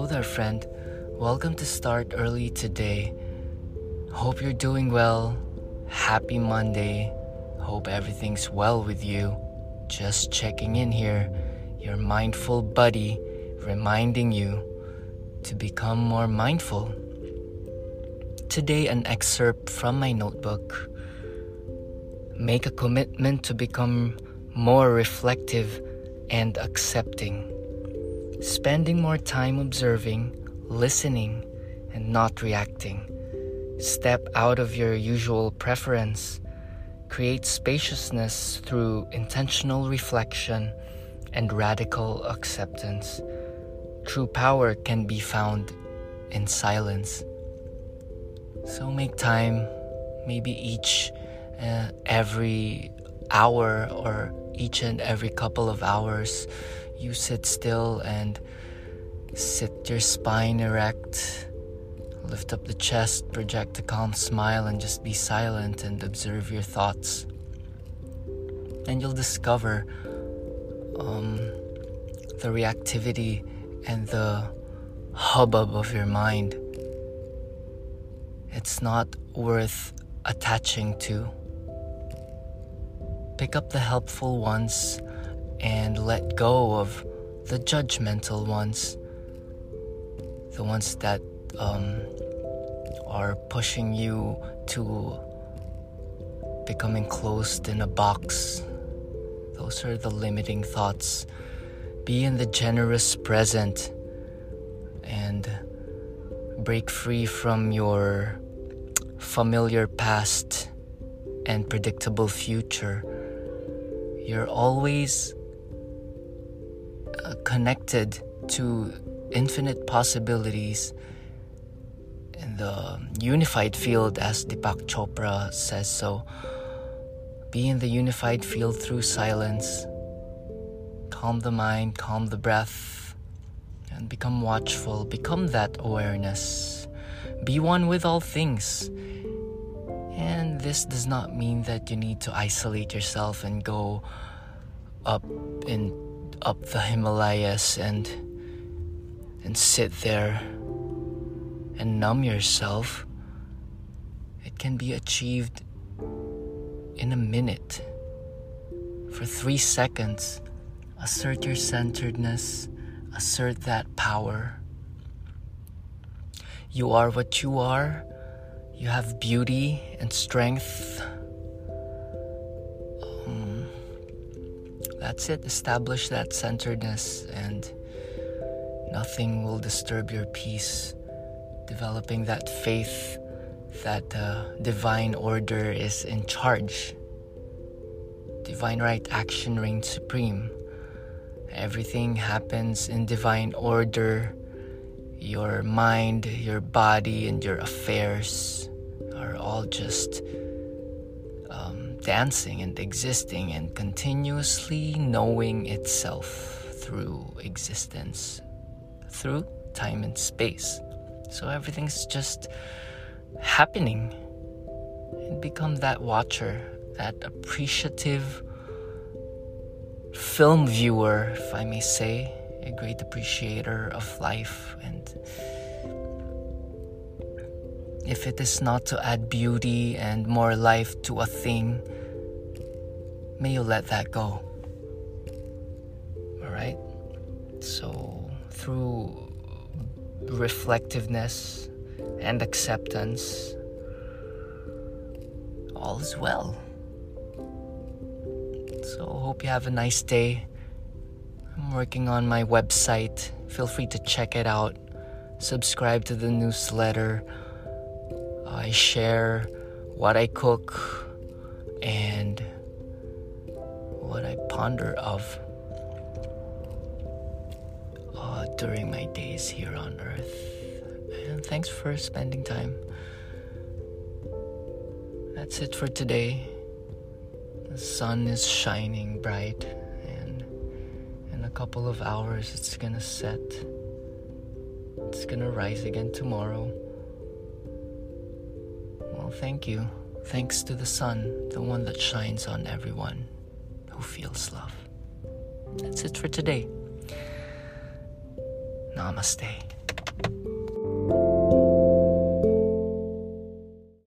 Hello there, friend. Welcome to Start Early today. Hope you're doing well. Happy Monday. Hope everything's well with you. Just checking in here, your mindful buddy, reminding you to become more mindful. Today, an excerpt from my notebook. Make a commitment to become more reflective and accepting. Spending more time observing, listening, and not reacting. Step out of your usual preference. Create spaciousness through intentional reflection and radical acceptance. True power can be found in silence. So make time, maybe each uh, every hour or each and every couple of hours, you sit still and sit your spine erect, lift up the chest, project a calm smile, and just be silent and observe your thoughts. And you'll discover um, the reactivity and the hubbub of your mind. It's not worth attaching to. Pick up the helpful ones and let go of the judgmental ones, the ones that um, are pushing you to become enclosed in a box. Those are the limiting thoughts. Be in the generous present and break free from your familiar past and predictable future you're always connected to infinite possibilities in the unified field, as Deepak Chopra says so. Be in the unified field through silence. Calm the mind, calm the breath, and become watchful. Become that awareness. Be one with all things. And this does not mean that you need to isolate yourself and go up in up the Himalayas and and sit there and numb yourself. It can be achieved in a minute. For three seconds, assert your centeredness, assert that power. You are what you are you have beauty and strength. That's it. Establish that centeredness, and nothing will disturb your peace. Developing that faith that uh, divine order is in charge. Divine right action reigns supreme. Everything happens in divine order. Your mind, your body, and your affairs are all just um, dancing and existing and continuously knowing itself through existence, through time and space. So everything's just happening. And become that watcher, that appreciative film viewer, if I may say, a great appreciator of life and if it is not to add beauty and more life to a thing, may you let that go. Alright? So, through reflectiveness and acceptance, all is well. So, hope you have a nice day. I'm working on my website. Feel free to check it out. Subscribe to the newsletter I share what I cook and what I ponder of uh, during my days here on earth. And thanks for spending time. That's it for today. The sun is shining bright, and in a couple of hours it's gonna set. It's gonna rise again tomorrow thank you. Thanks to the sun, the one that shines on everyone who feels love. That's it for today. Namaste.